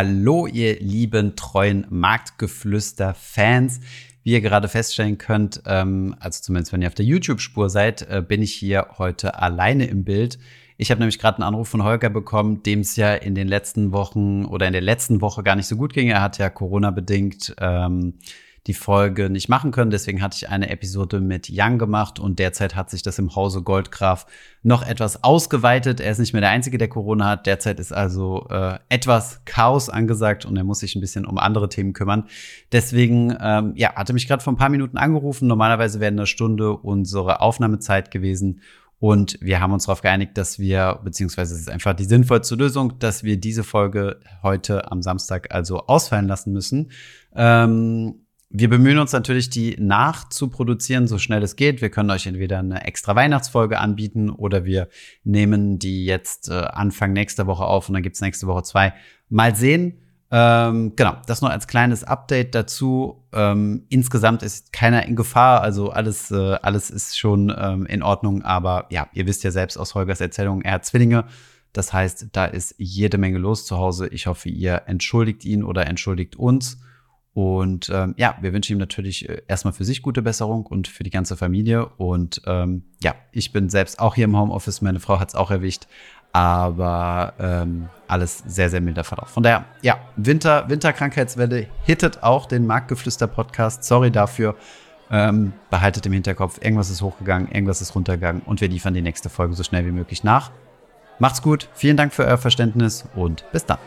Hallo, ihr lieben, treuen Marktgeflüster-Fans. Wie ihr gerade feststellen könnt, ähm, also zumindest wenn ihr auf der YouTube-Spur seid, äh, bin ich hier heute alleine im Bild. Ich habe nämlich gerade einen Anruf von Holger bekommen, dem es ja in den letzten Wochen oder in der letzten Woche gar nicht so gut ging. Er hat ja Corona-bedingt ähm, die Folge nicht machen können. Deswegen hatte ich eine Episode mit Young gemacht und derzeit hat sich das im Hause Goldgraf noch etwas ausgeweitet. Er ist nicht mehr der Einzige, der Corona hat. Derzeit ist also äh, etwas Chaos angesagt und er muss sich ein bisschen um andere Themen kümmern. Deswegen, ähm, ja, hatte mich gerade vor ein paar Minuten angerufen. Normalerweise wäre eine Stunde unsere Aufnahmezeit gewesen. Und wir haben uns darauf geeinigt, dass wir, beziehungsweise es ist einfach die sinnvollste Lösung, dass wir diese Folge heute am Samstag also ausfallen lassen müssen. Ähm, wir bemühen uns natürlich, die nachzuproduzieren, so schnell es geht. Wir können euch entweder eine extra Weihnachtsfolge anbieten oder wir nehmen die jetzt äh, Anfang nächster Woche auf und dann gibt's nächste Woche zwei. Mal sehen. Ähm, genau, das nur als kleines Update dazu. Ähm, insgesamt ist keiner in Gefahr, also alles, äh, alles ist schon ähm, in Ordnung. Aber ja, ihr wisst ja selbst aus Holgers Erzählung, er hat Zwillinge. Das heißt, da ist jede Menge los zu Hause. Ich hoffe, ihr entschuldigt ihn oder entschuldigt uns. Und ähm, ja, wir wünschen ihm natürlich äh, erstmal für sich gute Besserung und für die ganze Familie. Und ähm, ja, ich bin selbst auch hier im Homeoffice. Meine Frau hat es auch erwischt. Aber ähm, alles sehr, sehr milder Verlauf. Von daher, ja, Winter, Winterkrankheitswelle hittet auch den Marktgeflüster-Podcast. Sorry dafür. Ähm, behaltet im Hinterkopf, irgendwas ist hochgegangen, irgendwas ist runtergegangen und wir liefern die nächste Folge so schnell wie möglich nach. Macht's gut, vielen Dank für euer Verständnis und bis dann.